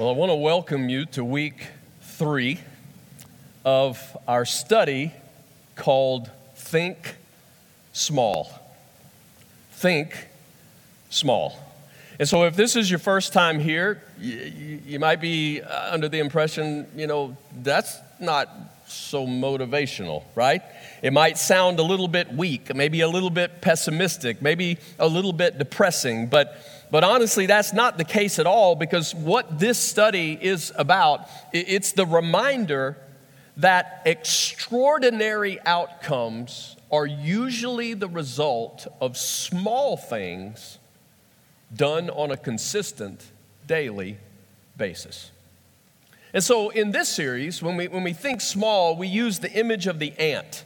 Well, I want to welcome you to week three of our study called Think Small. Think Small. And so, if this is your first time here, you, you might be uh, under the impression, you know, that's not so motivational, right? It might sound a little bit weak, maybe a little bit pessimistic, maybe a little bit depressing, but but honestly, that's not the case at all because what this study is about, it's the reminder that extraordinary outcomes are usually the result of small things done on a consistent daily basis. And so in this series, when we, when we think small, we use the image of the ant.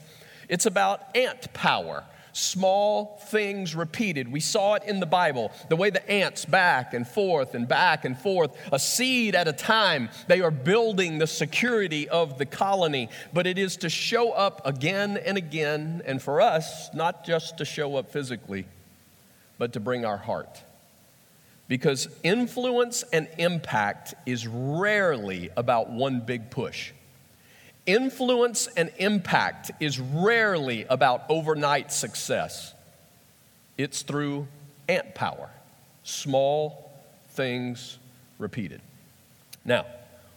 It's about ant power small things repeated. We saw it in the Bible, the way the ants back and forth and back and forth, a seed at a time. They are building the security of the colony, but it is to show up again and again, and for us, not just to show up physically, but to bring our heart. Because influence and impact is rarely about one big push. Influence and impact is rarely about overnight success. It's through ant power, small things repeated. Now,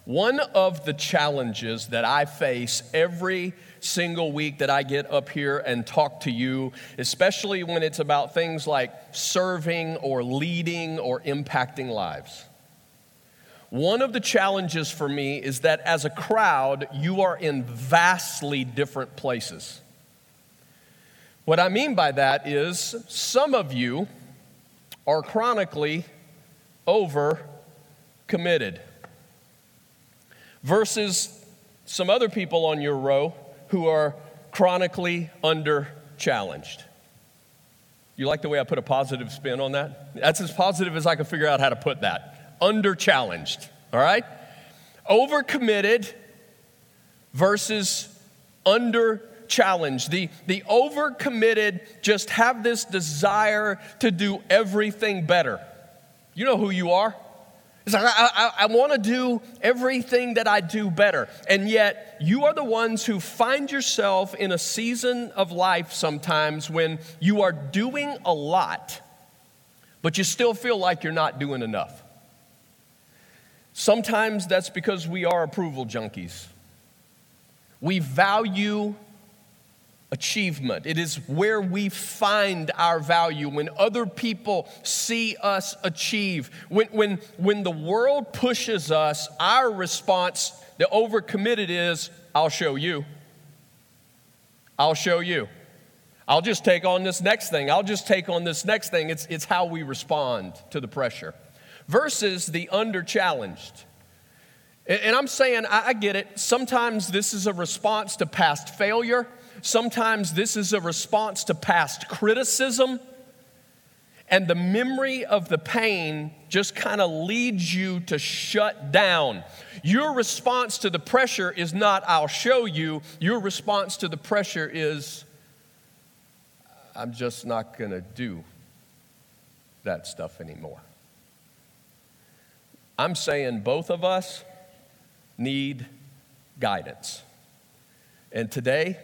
one of the challenges that I face every single week that I get up here and talk to you, especially when it's about things like serving or leading or impacting lives, one of the challenges for me is that as a crowd, you are in vastly different places. What I mean by that is some of you are chronically over committed versus some other people on your row who are chronically under challenged. You like the way I put a positive spin on that? That's as positive as I can figure out how to put that under challenged, all right? Overcommitted versus under challenged. The, the overcommitted just have this desire to do everything better. You know who you are. It's like, I, I, I want to do everything that I do better. And yet, you are the ones who find yourself in a season of life sometimes when you are doing a lot, but you still feel like you're not doing enough. Sometimes that's because we are approval junkies. We value achievement. It is where we find our value when other people see us achieve. When, when, when the world pushes us, our response, the overcommitted, is I'll show you. I'll show you. I'll just take on this next thing. I'll just take on this next thing. It's, it's how we respond to the pressure versus the under challenged. And I'm saying, I get it. Sometimes this is a response to past failure. Sometimes this is a response to past criticism. And the memory of the pain just kind of leads you to shut down. Your response to the pressure is not, I'll show you. Your response to the pressure is, I'm just not going to do that stuff anymore. I'm saying both of us need guidance. And today,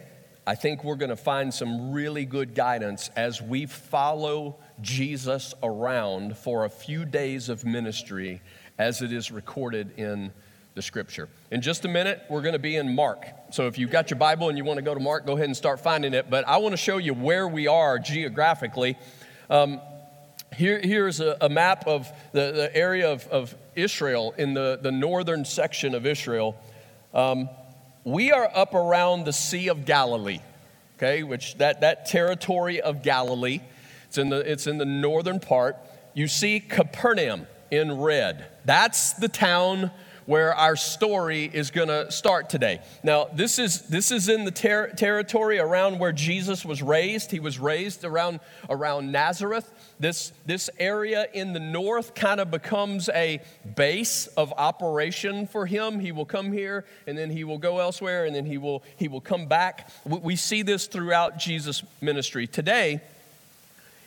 I think we're going to find some really good guidance as we follow Jesus around for a few days of ministry as it is recorded in the scripture. In just a minute, we're going to be in Mark. So if you've got your Bible and you want to go to Mark, go ahead and start finding it. But I want to show you where we are geographically. Um, here, here's a, a, map of the, the area of, of, Israel in the, the northern section of Israel. Um, we are up around the Sea of Galilee, okay, which that, that territory of Galilee, it's in, the, it's in the northern part. You see Capernaum in red. That's the town where our story is going to start today. Now, this is, this is in the ter- territory around where Jesus was raised. He was raised around, around Nazareth. This, this area in the north kind of becomes a base of operation for him. He will come here and then he will go elsewhere and then he will, he will come back. We, we see this throughout Jesus' ministry. Today,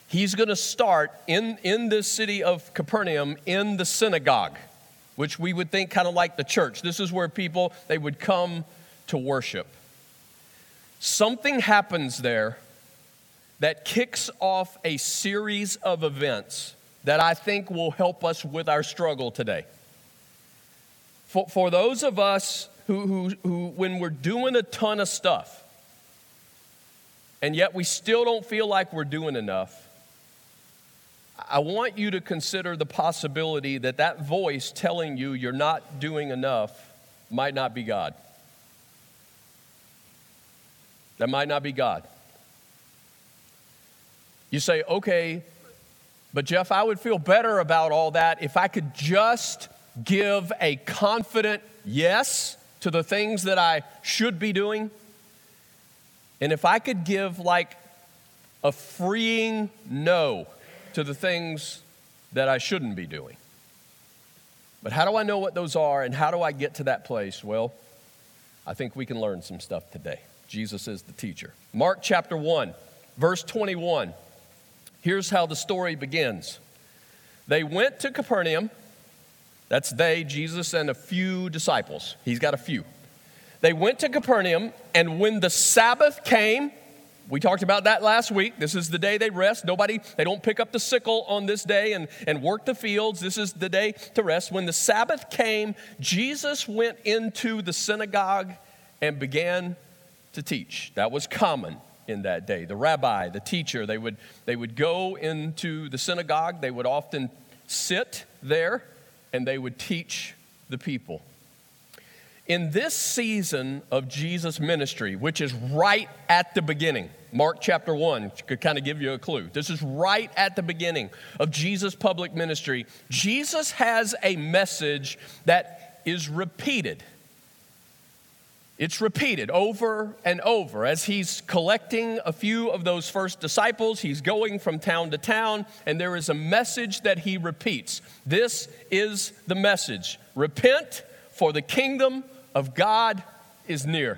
he's going to start in, in this city of Capernaum in the synagogue. Which we would think kind of like the church. This is where people they would come to worship. Something happens there that kicks off a series of events that I think will help us with our struggle today. For, for those of us who, who, who, when we're doing a ton of stuff, and yet we still don't feel like we're doing enough, I want you to consider the possibility that that voice telling you you're not doing enough might not be God. That might not be God. You say, okay, but Jeff, I would feel better about all that if I could just give a confident yes to the things that I should be doing. And if I could give like a freeing no to the things that I shouldn't be doing. But how do I know what those are and how do I get to that place? Well, I think we can learn some stuff today. Jesus is the teacher. Mark chapter 1, verse 21. Here's how the story begins. They went to Capernaum. That's they, Jesus, and a few disciples. He's got a few. They went to Capernaum, and when the Sabbath came, we talked about that last week. This is the day they rest. Nobody, they don't pick up the sickle on this day and, and work the fields. This is the day to rest. When the Sabbath came, Jesus went into the synagogue and began to teach. That was common in that day. The rabbi, the teacher, they would, they would go into the synagogue. They would often sit there and they would teach the people. In this season of Jesus' ministry, which is right at the beginning, Mark chapter 1 could kind of give you a clue. This is right at the beginning of Jesus' public ministry. Jesus has a message that is repeated. It's repeated over and over as he's collecting a few of those first disciples. He's going from town to town, and there is a message that he repeats. This is the message Repent, for the kingdom of God is near.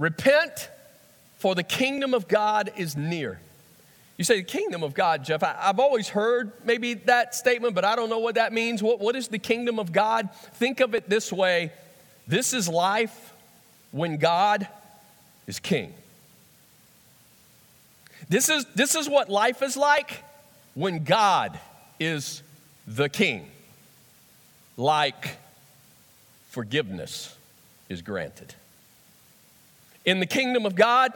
Repent, for the kingdom of God is near. You say, the kingdom of God, Jeff. I, have always heard maybe that statement, but I don't know what that means. What, what is the kingdom of God? Think of it this way this is life when God is king. This is, this is what life is like when God is the king. Like forgiveness is granted. In the kingdom of God,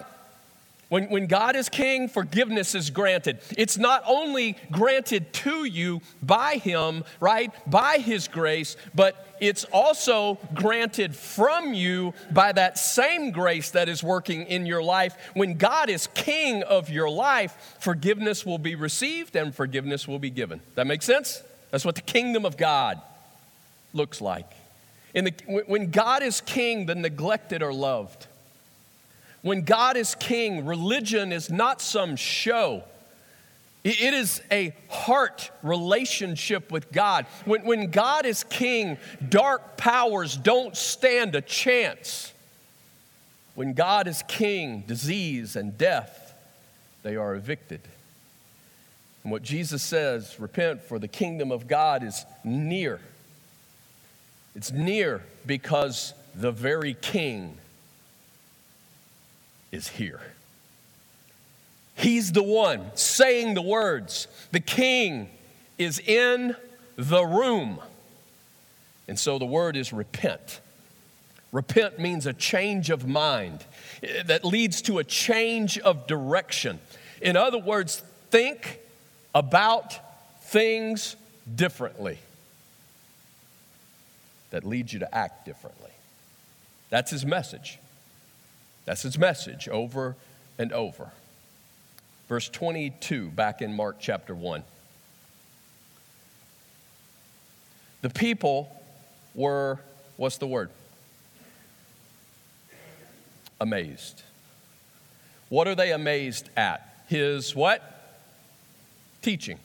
when, when God is king, forgiveness is granted. It's not only granted to you by Him, right, by His grace, but it's also granted from you by that same grace that is working in your life. When God is king of your life, forgiveness will be received and forgiveness will be given. That makes sense? That's what the kingdom of God looks like. In the, when God is king, the neglected are loved. When God is king, religion is not some show. It is a heart relationship with God. When, when God is king, dark powers don't stand a chance. When God is king, disease and death, they are evicted. And what Jesus says, repent, for the kingdom of God is near. It's near because the very king is here. He's the one saying the words. The king is in the room. And so the word is repent. Repent means a change of mind that leads to a change of direction. In other words, think about things differently that leads you to act differently. That's his message. That's his message over and over. Verse 22, back in Mark chapter 1. The people were, what's the word? Amazed. What are they amazed at? His what? Teaching.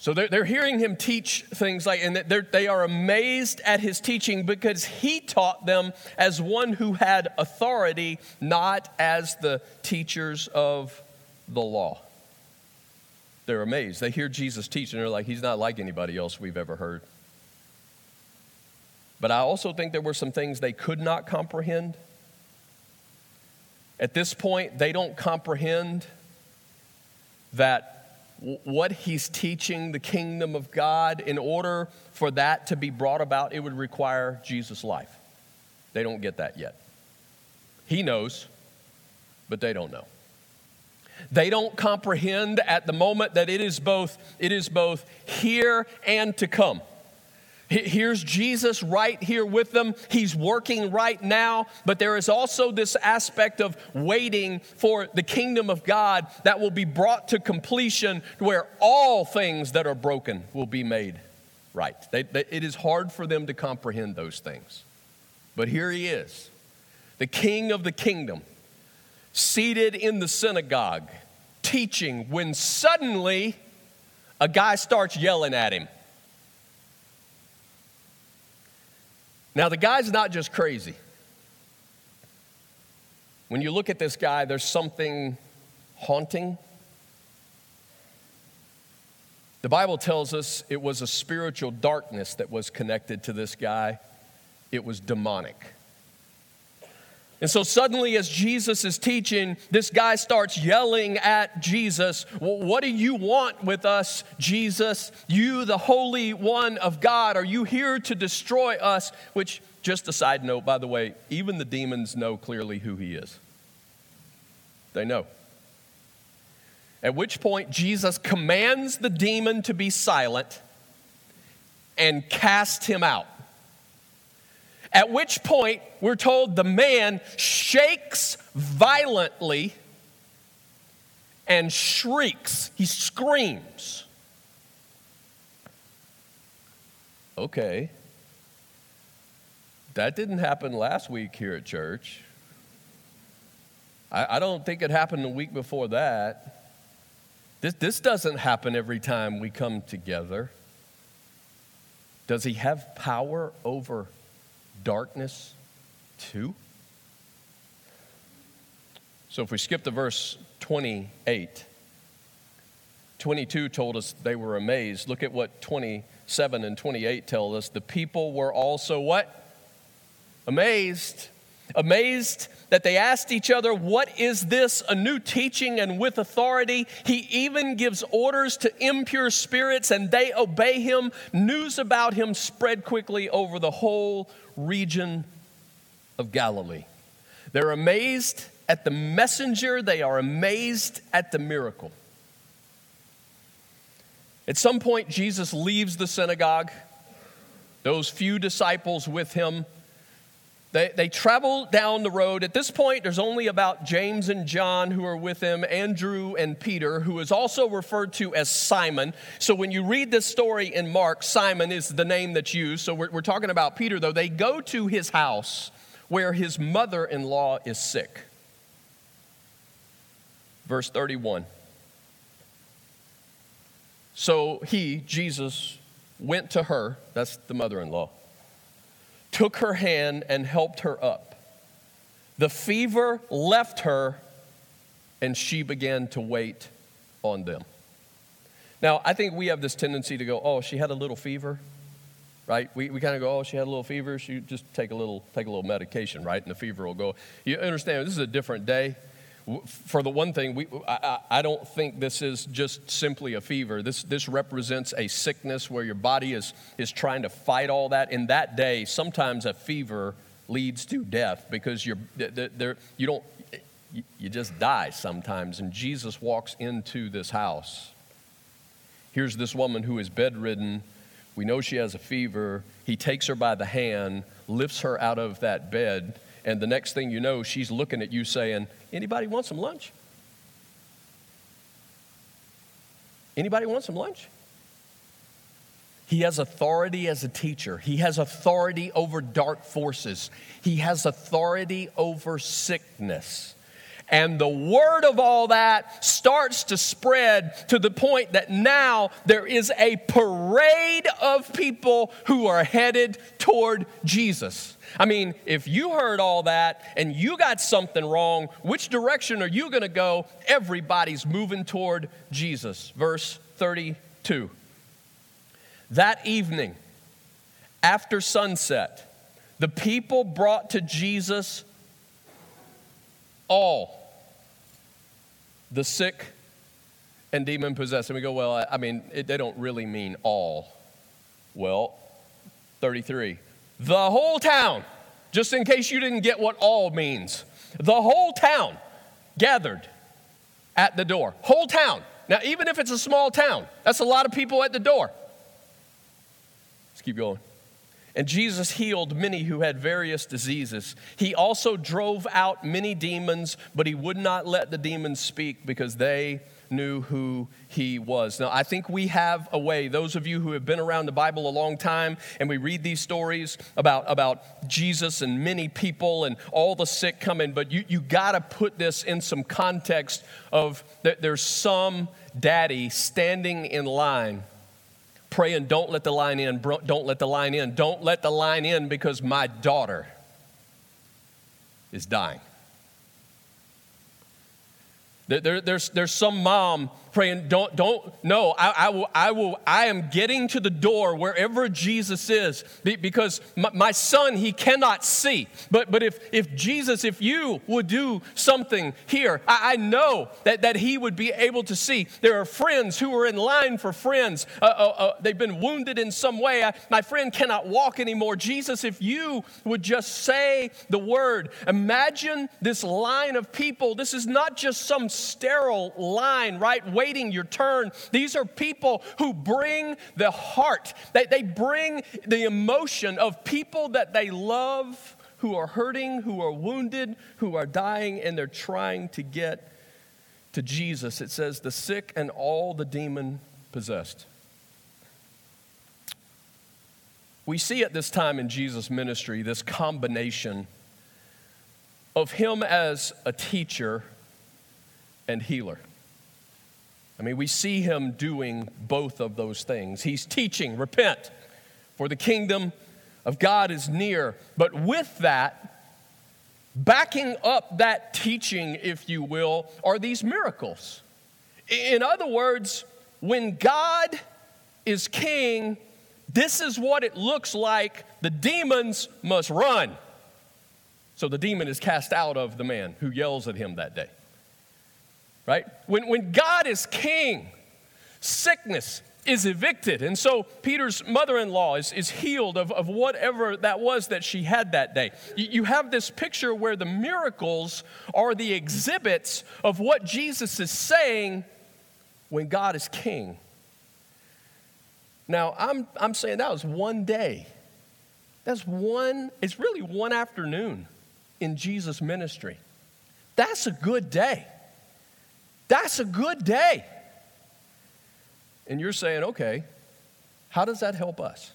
So they're, they're hearing him teach things like, and they are amazed at his teaching because he taught them as one who had authority, not as the teachers of the law. they're amazed. They hear Jesus teach and they're like, he's not like anybody else we've ever heard. But I also think there were some things they could not comprehend. At this point, they don't comprehend that what he's teaching, the kingdom of God, in order for that to be brought about, it would require Jesus' life. They don't get that yet. He knows, but they don't know. They don't comprehend at the moment that it is both, it is both here and to come. Here's Jesus right here with them. He's working right now, but there is also this aspect of waiting for the kingdom of God that will be brought to completion where all things that are broken will be made right. They, they, it is hard for them to comprehend those things. But here he is, the king of the kingdom, seated in the synagogue, teaching, when suddenly a guy starts yelling at him. Now, the guy's not just crazy. When you look at this guy, there's something haunting. The Bible tells us it was a spiritual darkness that was connected to this guy, it was demonic. And so suddenly, as Jesus is teaching, this guy starts yelling at Jesus, well, What do you want with us, Jesus? You, the Holy One of God, are you here to destroy us? Which, just a side note, by the way, even the demons know clearly who he is. They know. At which point, Jesus commands the demon to be silent and cast him out. At which point, we're told the man shakes violently and shrieks. He screams. Okay. That didn't happen last week here at church. I, I don't think it happened the week before that. This, this doesn't happen every time we come together. Does he have power over darkness too? So if we skip to verse 28, 22 told us they were amazed. Look at what 27 and 28 tell us. The people were also what? Amazed. Amazed that they asked each other, What is this? A new teaching and with authority. He even gives orders to impure spirits and they obey him. News about him spread quickly over the whole region of Galilee. They're amazed at the messenger, they are amazed at the miracle. At some point, Jesus leaves the synagogue, those few disciples with him they, they travel down the road. At this point, there's only about James and John who are with him, Andrew and Peter, who is also referred to as Simon. So when you read this story in Mark, Simon is the name that's used. So we're, we're talking about Peter, though. They go to his house where his mother in law is sick. Verse 31. So he, Jesus, went to her, that's the mother in law took her hand and helped her up. The fever left her, and she began to wait on them. Now, I think we have this tendency to go, oh, she had a little fever, right? We, we kind of go, oh, she had a little fever. She just take a little, take a little medication, right? And the fever will go. You understand, this is a different day for the one thing, we, I, I, don't think this is just simply a fever. This, this represents a sickness where your body is, is trying to fight all that. In that day, sometimes a fever leads to death because you're, there, you don't, you just die sometimes. And Jesus walks into this house. Here's this woman who is bedridden. We know she has a fever. He takes her by the hand, lifts her out of that bed and the next thing you know, she's looking at you saying, Anybody want some lunch? Anybody want some lunch? He has authority as a teacher. He has authority over dark forces. He has authority over sickness. And the word of all that starts to spread to the point that now there is a parade of people who are headed toward Jesus. I mean, if you heard all that and you got something wrong, which direction are you going to go? Everybody's moving toward Jesus. Verse 32. That evening, after sunset, the people brought to Jesus all the sick and demon possessed. And we go, well, I mean, it, they don't really mean all. Well, 33. The whole town, just in case you didn't get what all means, the whole town gathered at the door. Whole town. Now, even if it's a small town, that's a lot of people at the door. Let's keep going. And Jesus healed many who had various diseases. He also drove out many demons, but he would not let the demons speak because they knew who he was. Now, I think we have a way, those of you who have been around the Bible a long time, and we read these stories about, about Jesus and many people and all the sick coming, but you, you got to put this in some context of that there's some daddy standing in line praying, don't let the line in, don't let the line in, don't let the line in because my daughter is dying. There, there's, there's some mom praying, don't, don't, no, I, I, will, I will, I am getting to the door wherever Jesus is because my, my, son, he cannot see. But, but if, if Jesus, if you would do something here, I, I know that, that he would be able to see. There are friends who are in line for friends. Uh, uh, uh, they've been wounded in some way. I, my friend cannot walk anymore. Jesus, if you would just say the word, imagine this line of people. This is not just some sterile line, right? Waiting your turn. These are people who bring the heart, they, they bring the emotion of people that they love, who are hurting, who are wounded, who are dying, and they're trying to get to Jesus. It says, the sick and all the demon possessed. We see at this time in Jesus' ministry this combination of him as a teacher and healer. I mean, we see him doing both of those things. He's teaching, repent, for the kingdom of God is near. But with that, backing up that teaching, if you will, are these miracles. In other words, when God is king, this is what it looks like. The demons must run. So the demon is cast out of the man who yells at him that day right? When, when God is king, sickness is evicted. And so Peter's mother in law is, is healed of, of whatever that was that she had that day. You, you have this picture where the miracles are the exhibits of what Jesus is saying when God is king. Now, I'm, I'm saying that was one day. That's one, it's really one afternoon in Jesus' ministry. That's a good day. That's a good day. And you're saying, okay, how does that help us?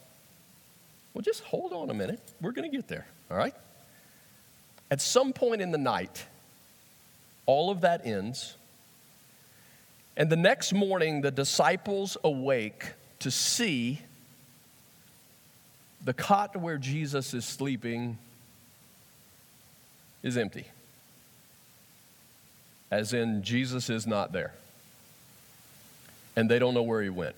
Well, just hold on a minute. We're going to get there, all right? At some point in the night, all of that ends. And the next morning, the disciples awake to see the cot where Jesus is sleeping is empty as in Jesus is not there. And they don't know where he went.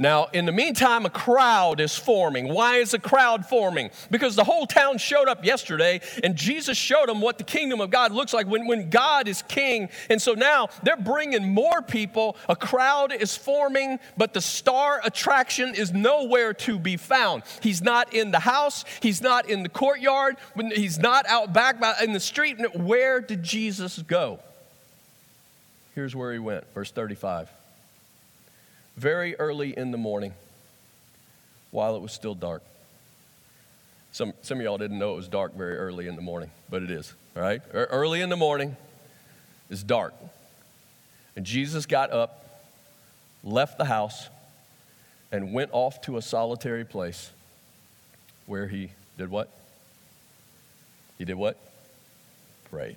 Now, in the meantime, a crowd is forming. Why is a crowd forming? Because the whole town showed up yesterday, and Jesus showed them what the kingdom of God looks like when, when God is king. And so now they're bringing more people. A crowd is forming, but the star attraction is nowhere to be found. He's not in the house, he's not in the courtyard, he's not out back in the street. Where did Jesus go? Here's where he went, verse 35 very early in the morning while it was still dark. Some, some of y'all didn't know it was dark very early in the morning, but it is, all right? Early in the morning, it's dark. And Jesus got up, left the house, and went off to a solitary place where he did what? He did what? Prayed.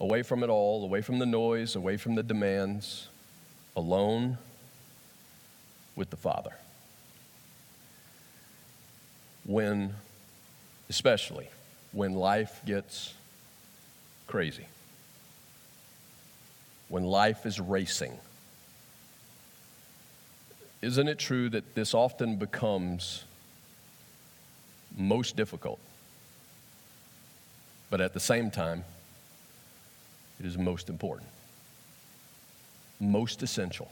away from it all, away from the noise, away from the demands, alone with the Father. When, especially, when life gets crazy, when life is racing. Isn't it true that this often becomes most difficult? But at the same time, it is most important, most essential.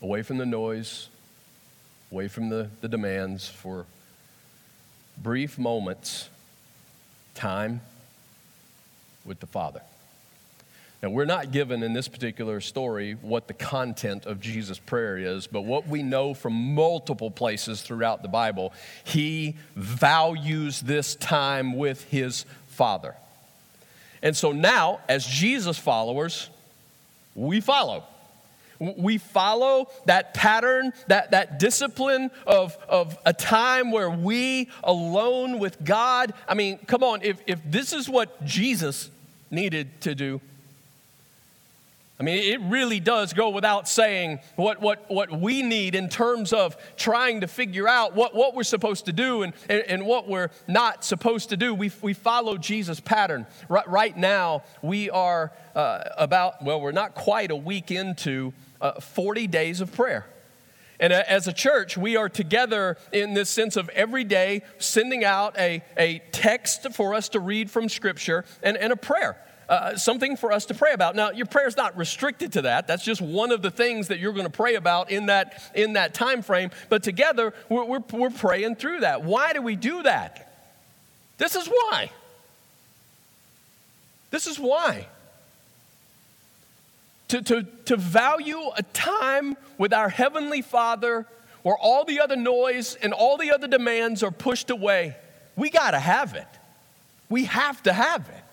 Away from the noise, away from the, the demands for brief moments, time with the Father. Now, we're not given in this particular story what the content of Jesus' prayer is, but what we know from multiple places throughout the Bible, he values this time with his Father. And so now, as Jesus followers, we follow. We follow that pattern, that, that discipline of, of a time where we alone with God. I mean, come on, if, if this is what Jesus needed to do, I mean, it really does go without saying what, what, what we need in terms of trying to figure out what, what we're supposed to do and, and, and what we're not supposed to do. We, we follow Jesus' pattern. Right, right now, we are uh, about, well, we're not quite a week into uh, 40 days of prayer. And as a church, we are together in this sense of every day sending out a, a text for us to read from Scripture and, and a prayer uh, something for us to pray about. Now, your prayer is not restricted to that. That's just one of the things that you're going to pray about in that, in that time frame. But together, we're, we're, we're praying through that. Why do we do that? This is why. This is why. To, to, to value a time with our Heavenly Father where all the other noise and all the other demands are pushed away, we got to have it. We have to have it.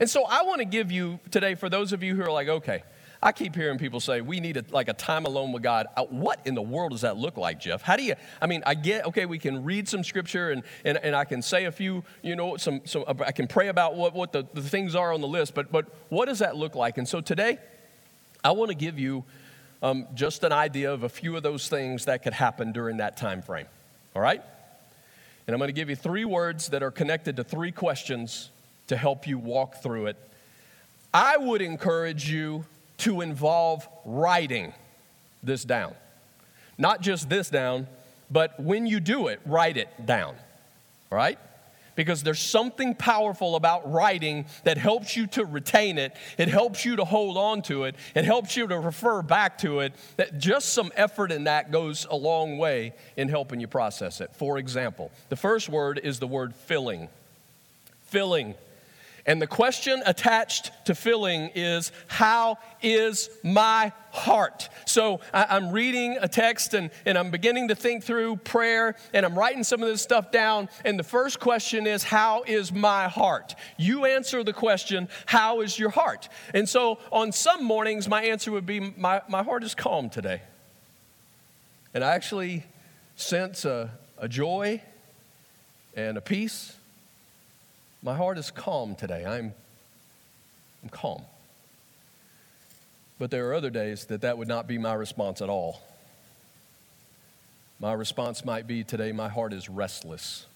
And so I want to give you today, for those of you who are like, okay, I keep hearing people say we need a, like a time alone with God. Uh, what in the world does that look like, Jeff? How do you? I mean, I get okay. We can read some scripture and and, and I can say a few, you know, some some. I can pray about what what the, the things are on the list. But but what does that look like? And so today, I want to give you um, just an idea of a few of those things that could happen during that time frame. All right. And I'm going to give you three words that are connected to three questions to help you walk through it. I would encourage you to involve writing this down. Not just this down, but when you do it, write it down. All right? Because there's something powerful about writing that helps you to retain it. It helps you to hold on to it. It helps you to refer back to it. That just some effort in that goes a long way in helping you process it. For example, the first word is the word filling. Filling. And the question attached to filling is, How is my heart? So I, am reading a text and, and I'm beginning to think through prayer and I'm writing some of this stuff down. And the first question is, How is my heart? You answer the question, How is your heart? And so on some mornings, my answer would be, My, my heart is calm today. And I actually sense a, a joy and a peace my heart is calm today. I'm, I'm calm. But there are other days that that would not be my response at all. My response might be today, my heart is restless.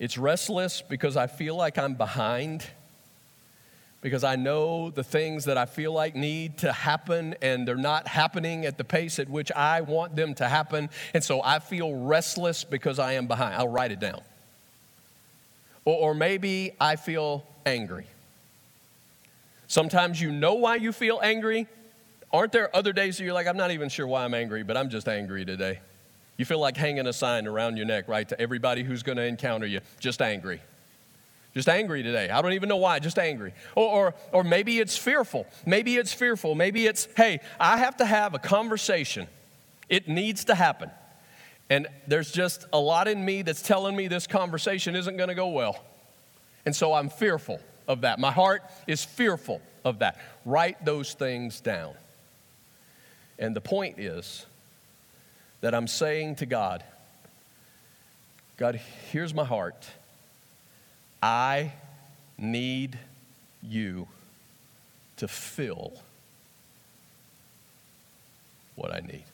It's restless because I feel like I'm behind, because I know the things that I feel like need to happen and they're not happening at the pace at which I want them to happen. And so I feel restless because I am behind. I'll write it down. Or, or maybe I feel angry. Sometimes you know why you feel angry. Aren't there other days that you're like, I'm not even sure why I'm angry, but I'm just angry today? You feel like hanging a sign around your neck, right, to everybody who's going to encounter you, just angry. Just angry today. I don't even know why, just angry. Or, or, or maybe it's fearful. Maybe it's fearful. Maybe it's, hey, I have to have a conversation. It needs to happen. And there's just a lot in me that's telling me this conversation isn't going to go well. And so I'm fearful of that. My heart is fearful of that. Write those things down. And the point is that I'm saying to God, God, here's my heart. I need you to fill what I need.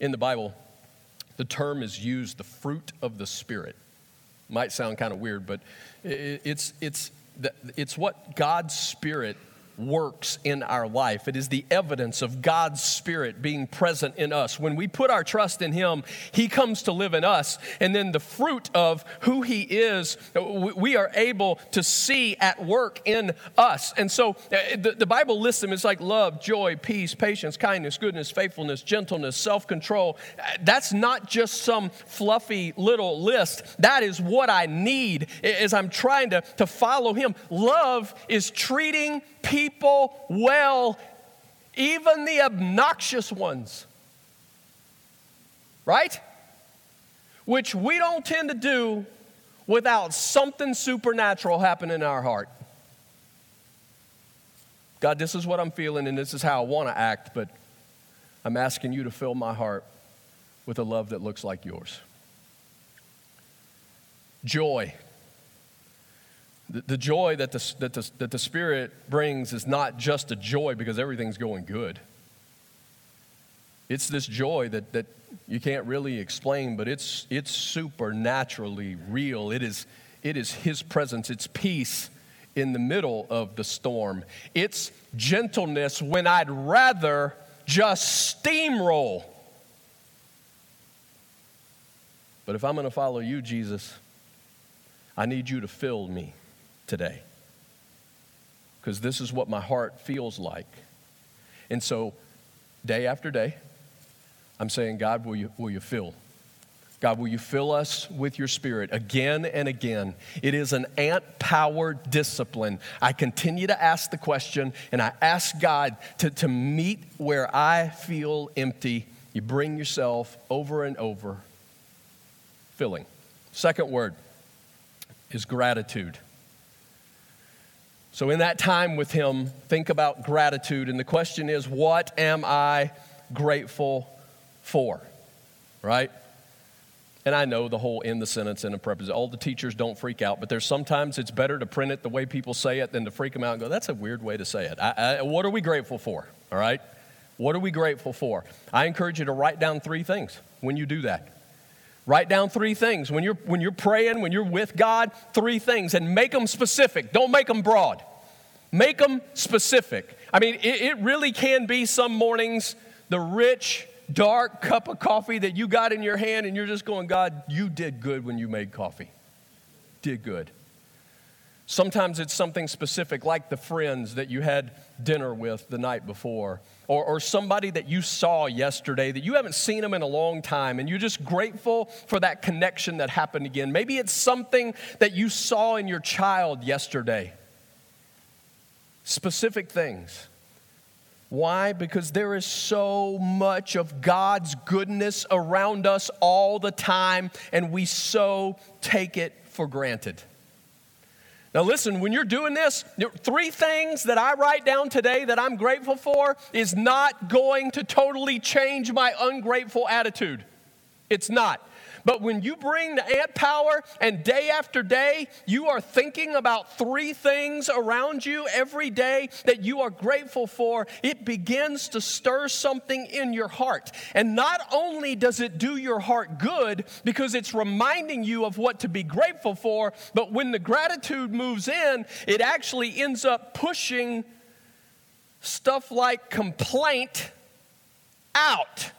In the Bible, the term is used the fruit of the Spirit. Might sound kind of weird, but it's, it's, it's what God's Spirit works in our life. It is the evidence of God's Spirit being present in us. When we put our trust in Him, He comes to live in us. And then the fruit of who He is, we are able to see at work in us. And so uh, the, the Bible lists them as like love, joy, peace, patience, kindness, goodness, faithfulness, gentleness, self control. Uh, that's not just some fluffy little list. That is what I need as I'm trying to, to follow Him. Love is treating people well, even the obnoxious ones. Right? Which we don't tend to do without something supernatural happening in our heart. God, this is what I'm feeling and this is how I want to act, but I'm asking you to fill my heart with a love that looks like yours. Joy. The, joy that the, that, the, that the Spirit brings is not just a joy because everything's going good. It's this joy that, that you can't really explain, but it's, it's supernaturally real. It is, it is His presence, it's peace in the middle of the storm. It's gentleness when I'd rather just steamroll. But if I'm going to follow you, Jesus, I need you to fill me today because this is what my heart feels like. And so, day after day, I'm saying, God, will you, will you fill? God, will you fill us with your spirit again and again? It is an ant powered discipline. I continue to ask the question and I ask God to, to meet where I feel empty. You bring yourself over and over, filling. Second word is gratitude. So, in that time with Him, think about gratitude. And the question is, what am I grateful for? Right? And I know the whole in the sentence in a preposition. All the teachers don't freak out, but there's sometimes it's better to print it the way people say it than to freak them out and go, that's a weird way to say it. I, I, what are we grateful for? All right? What are we grateful for? I encourage you to write down three things when you do that. Write down three things. When you're, when you're praying, when you're with God, three things and make them specific. Don't make them broad. Make them specific. I mean, it, it really can be some mornings the rich, dark cup of coffee that you got in your hand and you're just going, God, you did good when you made coffee. Did good. Sometimes it's something specific, like the friends that you had dinner with the night before, or, or somebody that you saw yesterday that you haven't seen them in a long time, and you're just grateful for that connection that happened again. Maybe it's something that you saw in your child yesterday. Specific things. Why? Because there is so much of God's goodness around us all the time, and we so take it for granted. Now, listen, when you're doing this, three things that I write down today that I'm grateful for is not going to totally change my ungrateful attitude. It's not. But when you bring the ant power and day after day, you are thinking about three things around you every day that you are grateful for, it begins to stir something in your heart. And not only does it do your heart good because it's reminding you of what to be grateful for, but when the gratitude moves in, it actually ends up pushing stuff like complaint out.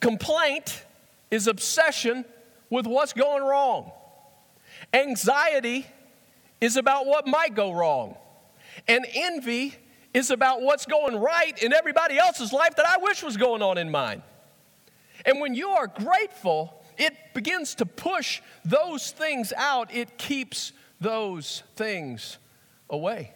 Complaint is obsession with what's going wrong. Anxiety is about what might go wrong. And envy is about what's going right in everybody else's life that I wish was going on in mine. And when you are grateful, it begins to push those things out, it keeps those things away.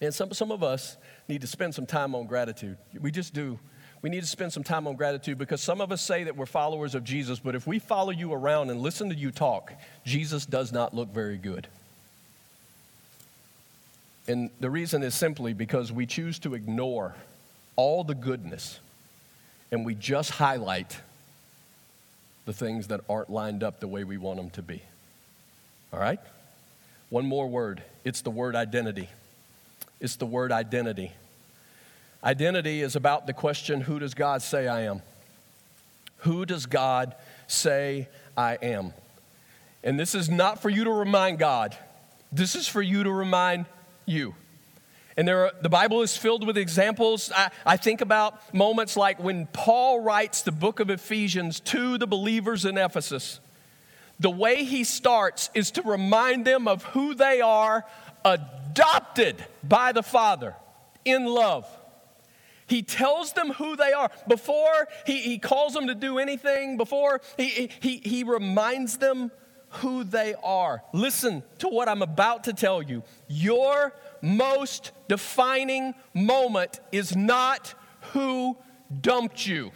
And some, some of us need to spend some time on gratitude. We just do we need to spend some time on gratitude because some of us say that we're followers of Jesus, but if we follow you around and listen to you talk, Jesus does not look very good. And the reason is simply because we choose to ignore all the goodness and we just highlight the things that aren't lined up the way we want them to be. All right? One more word it's the word identity. It's the word identity. Identity is about the question who does God say I am? Who does God say I am? And this is not for you to remind God, this is for you to remind you. And there are, the Bible is filled with examples. I, I think about moments like when Paul writes the book of Ephesians to the believers in Ephesus the way he starts is to remind them of who they are, adopted by the Father in love. He tells them who they are. Before he, he calls them to do anything, before he, he, he reminds them who they are. Listen to what I'm about to tell you. Your most defining moment is not who dumped you.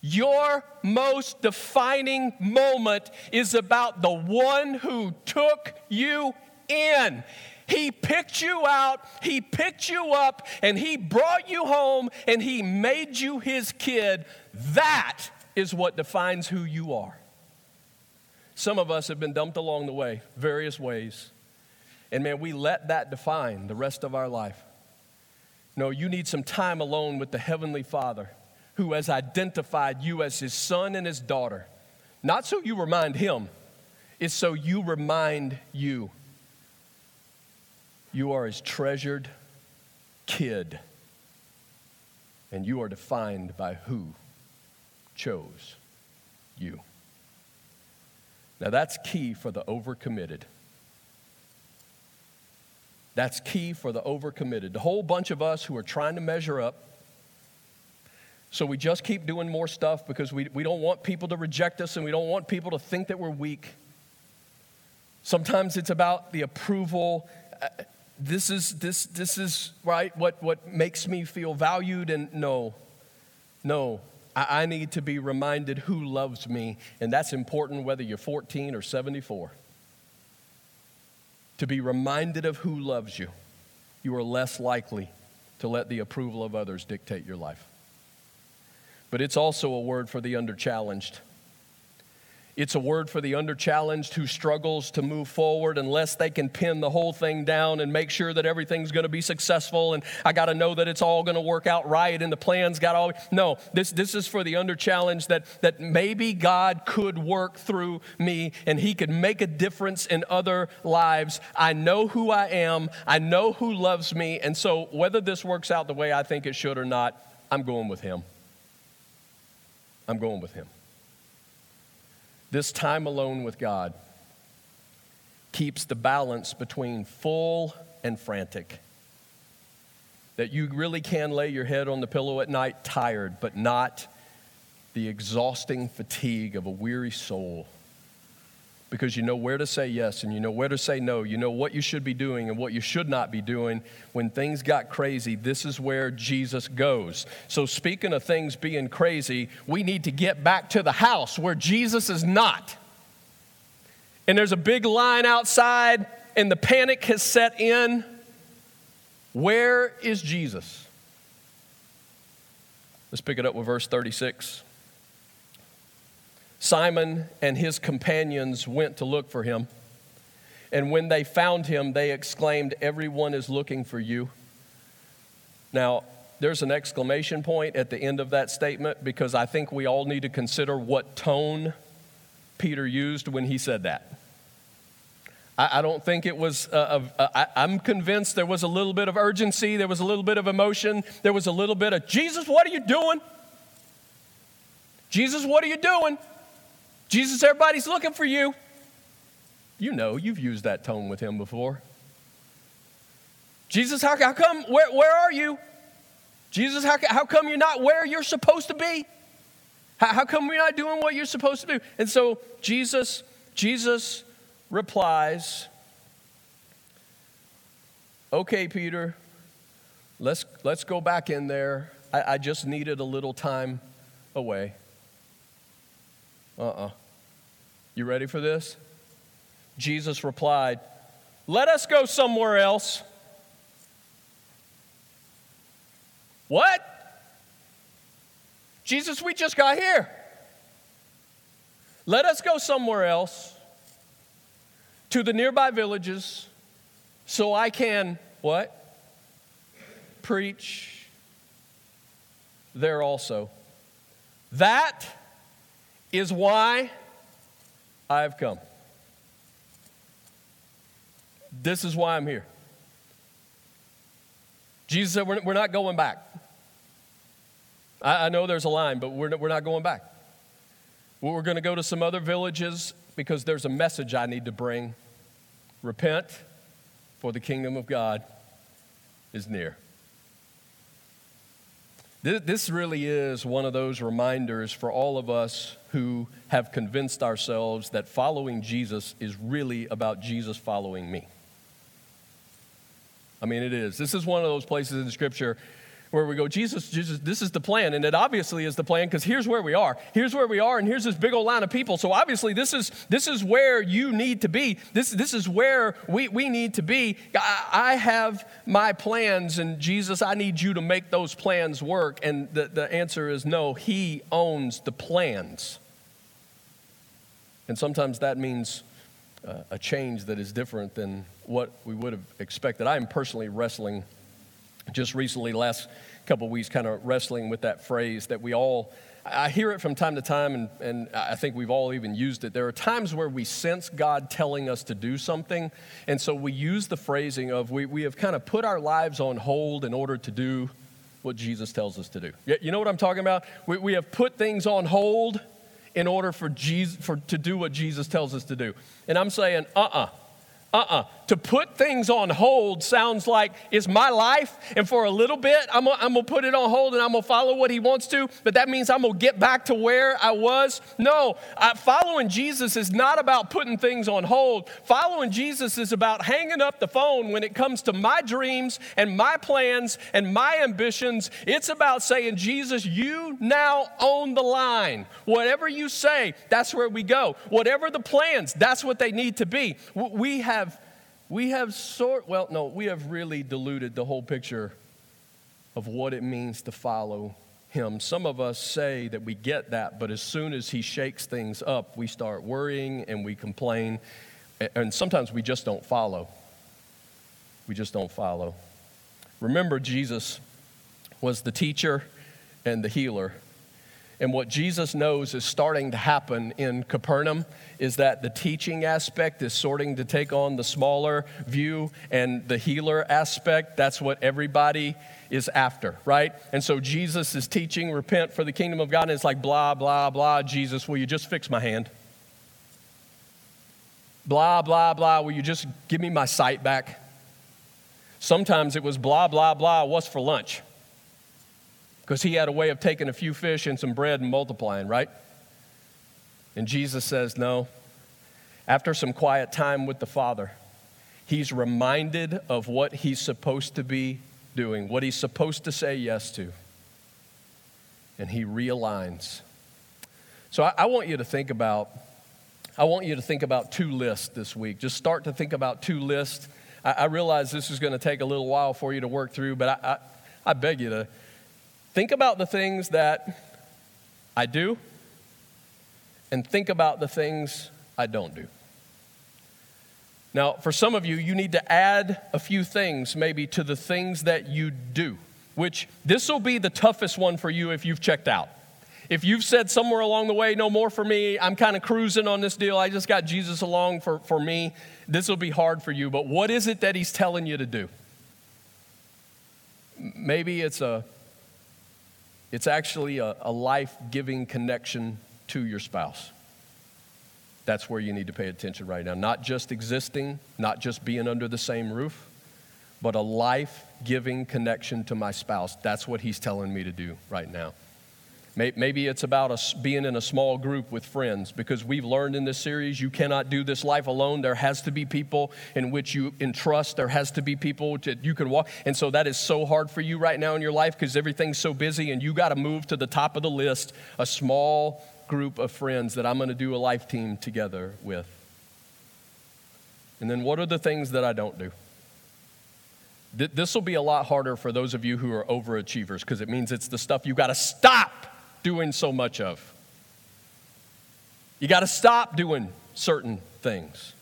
Your most defining moment is about the one who took you in. He picked you out, He picked you up, and He brought you home, and He made you His kid. That is what defines who you are. Some of us have been dumped along the way, various ways. And man, we let that define the rest of our life. No, you need some time alone with the Heavenly Father who has identified you as his son and his daughter. Not so you remind him, it's so you remind you. You are his treasured kid, and you are defined by who chose you. Now, that's key for the overcommitted. That's key for the overcommitted. The whole bunch of us who are trying to measure up so we just keep doing more stuff because we, we don't want people to reject us and we don't want people to think that we're weak. Sometimes it's about the approval. Uh, This is, this, this is right, what, what makes me feel valued. And no, no, I, I need to be reminded who loves me. And that's important whether you're 14 or 74. To be reminded of who loves you, you are less likely to let the approval of others dictate your life but it's also a word for the underchallenged. It's a word for the underchallenged who struggles to move forward unless they can pin the whole thing down and make sure that everything's going to be successful and I got to know that it's all going to work out right and the plans got all No, this this is for the underchallenged that that maybe God could work through me and he could make a difference in other lives. I know who I am. I know who loves me and so whether this works out the way I think it should or not, I'm going with him. I'm going with him. This time alone with God keeps the balance between full and frantic. That you really can lay your head on the pillow at night tired, but not the exhausting fatigue of a weary soul because you know where to say yes and you know where to say no. You know what you should be doing and what you should not be doing. When things got crazy, this is where Jesus goes. So, speaking of things being crazy, we need to get back to the house where Jesus is not. And there's a big line outside, and the panic has set in. Where is Jesus? Let's pick it up with verse 36. Simon and his companions went to look for him. And when they found him, they exclaimed, Everyone is looking for you. Now, there's an exclamation point at the end of that statement because I think we all need to consider what tone Peter used when he said that. I, don't think it was, uh, uh, I'm convinced there was a little bit of urgency, there was a little bit of emotion, there was a little bit of, Jesus, what are you doing? Jesus, what are you doing? Jesus, everybody's looking for you. You know, you've used that tone with him before. Jesus, how, how come, where, where are you? Jesus, how, how come you're not where you're supposed to be? How, how come you're not doing what you're supposed to do? And so Jesus, Jesus replies, Okay, Peter, let's, let's go back in there. I, I just needed a little time away. Uh uh-uh. uh You ready for this? Jesus replied, Let us go somewhere else. What? Jesus, we just got here. Let us go somewhere else. to the nearby villages so I can, what? Preach there also. That is why I've come. This is why I'm here. Jesus said, We're, not going back. I, know there's a line, but we're, we're not going back. We're going to go to some other villages because there's a message I need to bring. Repent, for the kingdom of God is near. This really is one of those reminders for all of us who have convinced ourselves that following Jesus is really about Jesus following me. I mean, it is. This is one of those places in Scripture where we go, Jesus, Jesus, this is the plan. And it obviously is the plan because here's where we are. Here's where we are, and here's this big old line of people. So obviously, this is this is where you need to be. This, this is where we, we need to be. I, I have my plans, and Jesus, I need you to make those plans work. And the, the answer is no, He owns the plans. And sometimes that means uh, a change that is different than what we would have expected. I am personally wrestling just recently, last couple weeks, kind of wrestling with that phrase that we all, I hear it from time to time, and, and I think we've all even used it. There are times where we sense God telling us to do something, and so we use the phrasing of we, we have kind of put our lives on hold in order to do what Jesus tells us to do. You know what I'm talking about? We, we have put things on hold in order for Jesus for, to do what Jesus tells us to do. And I'm saying, uh uh-uh, uh uh uh To put things on hold sounds like it's my life, and for a little bit, I'm gonna, I'm gonna put it on hold and I'm gonna follow what he wants to, but that means I'm gonna get back to where I was. No, uh, following Jesus is not about putting things on hold. Following Jesus is about hanging up the phone when it comes to my dreams and my plans and my ambitions. It's about saying, Jesus, you now own the line. Whatever you say, that's where we go. Whatever the plans, that's what they need to be. We have, we have sort, well, no, we have really diluted the whole picture of what it means to follow him. Some of us say that we get that, but as soon as he shakes things up, we start worrying and we complain, and sometimes we just don't follow. We just don't follow. Remember, Jesus was the teacher and the healer. And what Jesus knows is starting to happen in Capernaum is that the teaching aspect is sorting to take on the smaller view, and the healer aspect, that's what everybody is after, right? And so Jesus is teaching, repent for the kingdom of God, and it's like, blah, blah, blah, Jesus, will you just fix my hand? Blah, blah, blah, will you just give me my sight back? Sometimes it was blah, blah, blah, what's for lunch? Because he had a way of taking a few fish and some bread and multiplying, right? And Jesus says, No. After some quiet time with the Father, he's reminded of what he's supposed to be doing, what he's supposed to say yes to. And he realigns. So I, I want you to think about, I want you to think about two lists this week. Just start to think about two lists. I, I realize this is going to take a little while for you to work through, but I, I, I beg you to Think about the things that I do, and think about the things I don't do. Now, for some of you, you need to add a few things maybe to the things that you do, which this will be the toughest one for you if you've checked out. If you've said somewhere along the way, no more for me, I'm kind of cruising on this deal, I just got Jesus along for, for me, this will be hard for you. But what is it that He's telling you to do? Maybe it's a it's actually a, a life giving connection to your spouse. That's where you need to pay attention right now. Not just existing, not just being under the same roof, but a life giving connection to my spouse. That's what he's telling me to do right now. Maybe it's about us being in a small group with friends because we've learned in this series you cannot do this life alone. There has to be people in which you entrust. There has to be people that you can walk. And so that is so hard for you right now in your life because everything's so busy and you got to move to the top of the list a small group of friends that I'm going to do a life team together with. And then what are the things that I don't do? This will be a lot harder for those of you who are overachievers because it means it's the stuff you got to stop doing so much of. You got to stop doing certain things.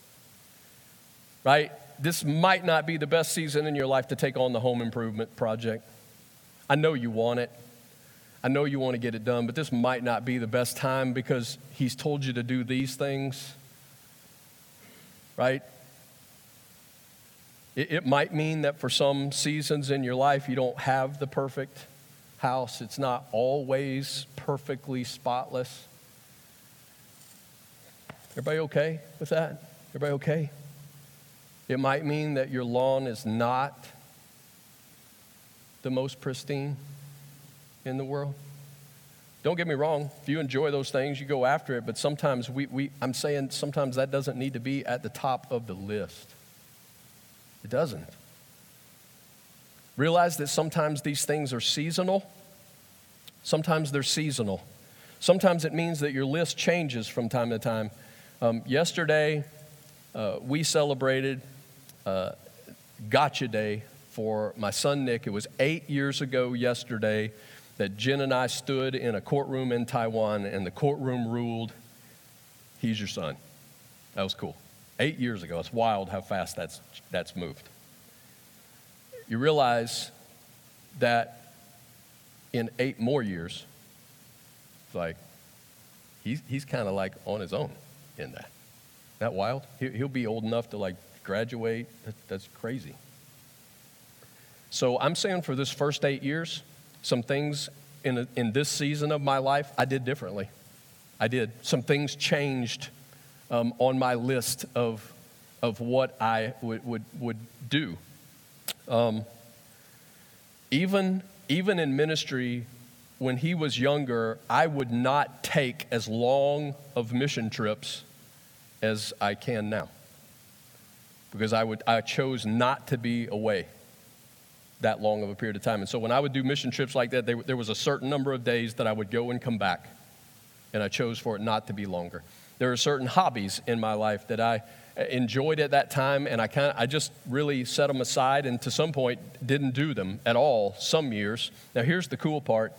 right? This might not be the best season in your life to take on the home improvement project. I know you want it. I know you want to get it done, but this might not be the best time because he's told you to do these things, right? It, it might mean that for some seasons in your life, you don't have the perfect house. It's not always perfectly spotless. Everybody okay with that? Everybody okay? It might mean that your lawn is not the most pristine in the world. Don't get me wrong, if you enjoy those things, you go after it, but sometimes we, we I'm saying sometimes that doesn't need to be at the top of the list. It doesn't. Realize that sometimes these things are seasonal. Sometimes they're seasonal. Sometimes it means that your list changes from time to time. Um, yesterday, uh, we celebrated uh, Gotcha Day for my son Nick. It was eight years ago yesterday that Jen and I stood in a courtroom in Taiwan, and the courtroom ruled, He's your son. That was cool. Eight years ago. It's wild how fast that's, that's moved. You realize that in eight more years, like, he's, he's kind of like on his own in that. That wild? He'll be old enough to like graduate. That's crazy. So I'm saying for this first eight years, some things in, a, in this season of my life I did differently. I did. Some things changed um, on my list of, of what I would, would, would do. Um, even, even in ministry, when he was younger, I would not take as long of mission trips as I can now. Because I, would, I chose not to be away that long of a period of time. And so when I would do mission trips like that, they, there was a certain number of days that I would go and come back. And I chose for it not to be longer. There are certain hobbies in my life that I enjoyed at that time, and I, kind I just really set them aside and to some point didn't do them at all some years. Now, here's the cool part.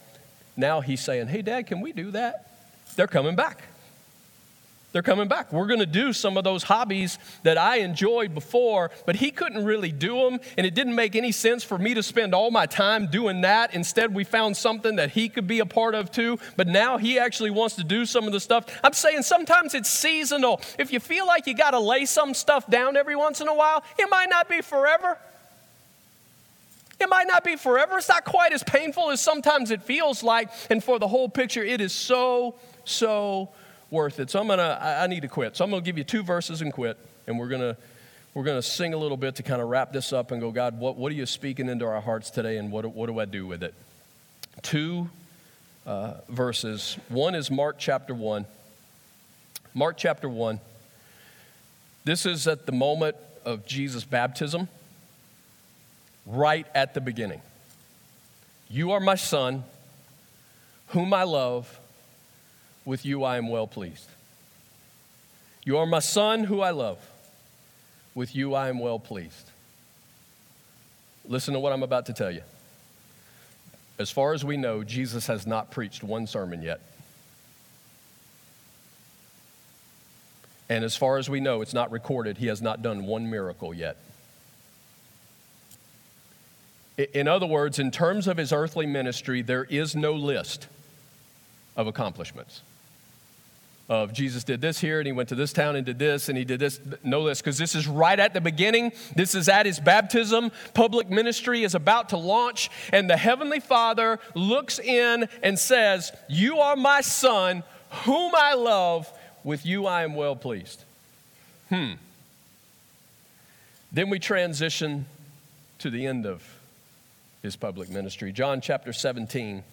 Now he's saying, Hey, Dad, can we do that? They're coming back. They're coming back. We're going to do some of those hobbies that I enjoyed before, but he couldn't really do them, and it didn't make any sense for me to spend all my time doing that. Instead, we found something that he could be a part of too, but now he actually wants to do some of the stuff. I'm saying sometimes it's seasonal. If you feel like you got to lay some stuff down every once in a while, it might not be forever. It might not be forever. It's not quite as painful as sometimes it feels like. And for the whole picture, it is so, so worth it. So I'm gonna, I, I need to quit. So I'm gonna give you two verses and quit, and we're gonna, we're gonna sing a little bit to kind of wrap this up and go, God, what, what are you speaking into our hearts today, and what, what do I do with it? Two uh, verses. One is Mark chapter one. Mark chapter one. This is at the moment of Jesus' baptism, right at the beginning. You are my son, whom I love with you I am well pleased. You are my son who I love. With you I am well pleased. Listen to what I'm about to tell you. As far as we know, Jesus has not preached one sermon yet. And as far as we know, it's not recorded, he has not done one miracle yet. In other words, in terms of his earthly ministry, there is no list of accomplishments of Jesus did this here and he went to this town and did this and he did this. No, this because this is right at the beginning. This is at his baptism. Public ministry is about to launch, and the Heavenly Father looks in and says, You are my son, whom I love. With you I am well pleased. Hmm. Then we transition to the end of his public ministry. John chapter 17.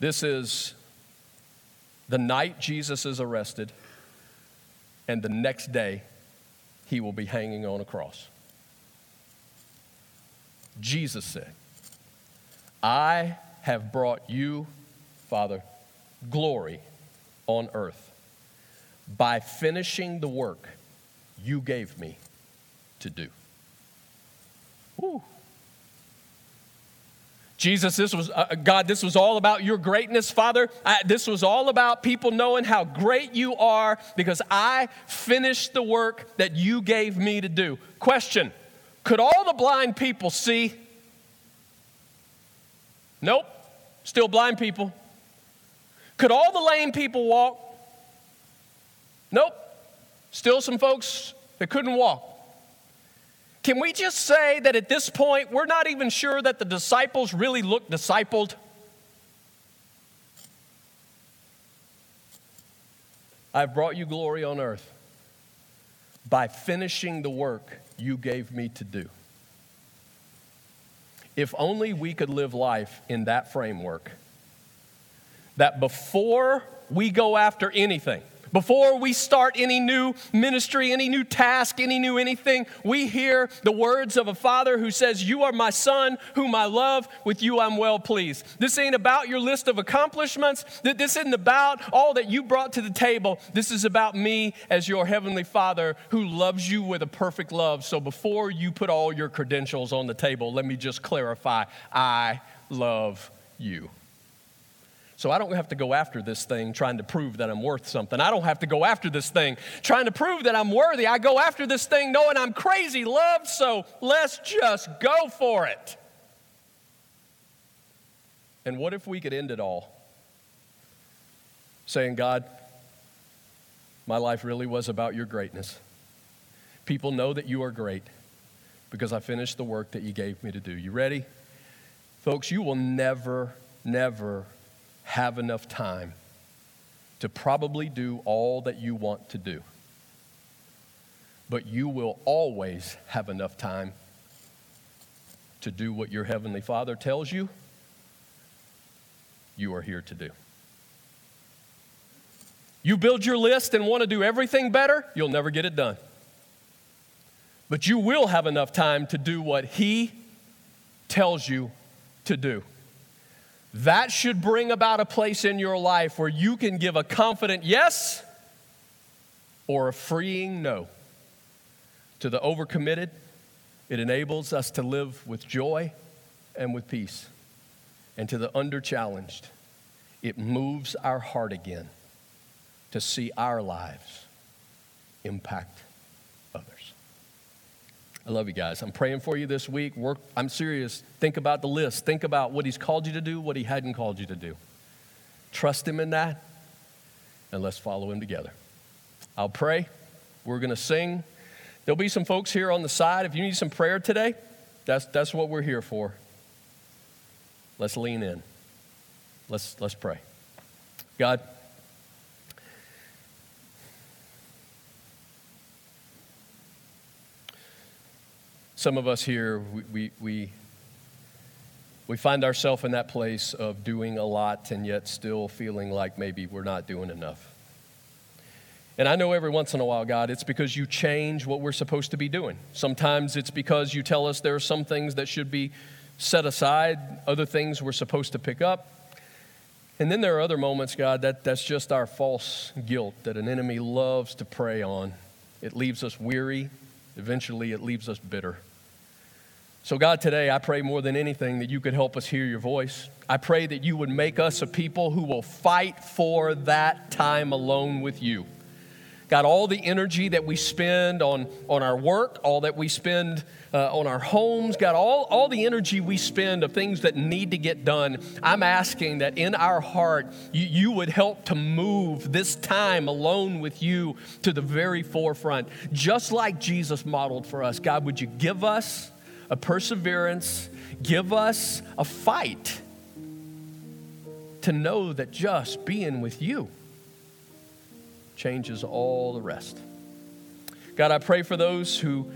This is the night Jesus is arrested, and the next day he will be hanging on a cross. Jesus said, I have brought you, Father, glory on earth by finishing the work you gave me to do. Woo. Jesus, this was, uh, God, this was all about your greatness, Father. I, this was all about people knowing how great you are because I finished the work that you gave me to do. Question Could all the blind people see? Nope, still blind people. Could all the lame people walk? Nope, still some folks that couldn't walk. Can we just say that at this point, we're not even sure that the disciples really looked discipled? I've brought you glory on earth by finishing the work you gave me to do. If only we could live life in that framework, that before we go after anything, before we start any new ministry, any new task, any new anything, we hear the words of a father who says, You are my son, whom I love. With you I'm well pleased. This ain't about your list of accomplishments. This isn't about all that you brought to the table. This is about me as your heavenly father who loves you with a perfect love. So before you put all your credentials on the table, let me just clarify I love you. So I don't have to go after this thing trying to prove that I'm worth something. I don't have to go after this thing trying to prove that I'm worthy. I go after this thing knowing I'm crazy loved, so let's just go for it. And what if we could end it all saying, God, my life really was about your greatness. People know that you are great because I finished the work that you gave me to do. You ready? Folks, you will never, never have enough time to probably do all that you want to do. But you will always have enough time to do what your Heavenly Father tells you you are here to do. You build your list and want to do everything better, you'll never get it done. But you will have enough time to do what He tells you to do. That should bring about a place in your life where you can give a confident yes or a freeing no. To the overcommitted, it enables us to live with joy and with peace. And to the underchallenged, it moves our heart again to see our lives impact I love you guys. I'm praying for you this week. Work, I'm serious. Think about the list. Think about what He's called you to do, what He hadn't called you to do. Trust Him in that, and let's follow Him together. I'll pray. We're going to sing. There'll be some folks here on the side. If you need some prayer today, that's, that's what we're here for. Let's lean in. Let's, let's pray. God, Some of us here, we, we, we, find ourselves in that place of doing a lot and yet still feeling like maybe we're not doing enough. And I know every once in a while, God, it's because you change what we're supposed to be doing. Sometimes it's because you tell us there are some things that should be set aside, other things we're supposed to pick up. And then there are other moments, God, that, that's just our false guilt that an enemy loves to prey on. It leaves us weary, eventually, it leaves us bitter. So, God, today I pray more than anything that you could help us hear your voice. I pray that you would make us a people who will fight for that time alone with you. God, all the energy that we spend on, on our work, all that we spend uh, on our homes, God, all, all the energy we spend of things that need to get done, I'm asking that in our heart, you, you would help to move this time alone with you to the very forefront, just like Jesus modeled for us. God, would you give us a perseverance, give us a fight to know that just being with you changes all the rest. God, I pray for those who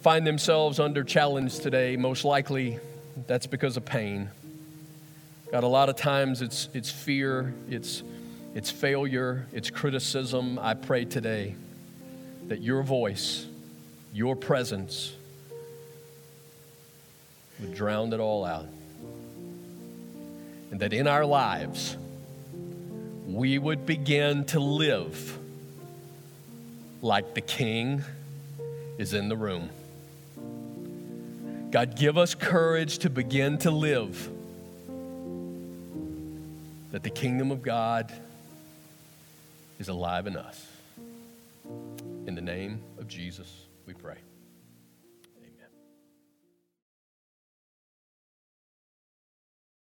find themselves under challenge today. Most likely that's because of pain. God, a lot of times it's, it's fear, it's, it's failure, it's criticism. I pray today that your voice, your presence, would drown it all out. And that in our lives, we would begin to live like the King is in the room. God, give us courage to begin to live that the kingdom of God is alive in us. In the name of Jesus, we pray.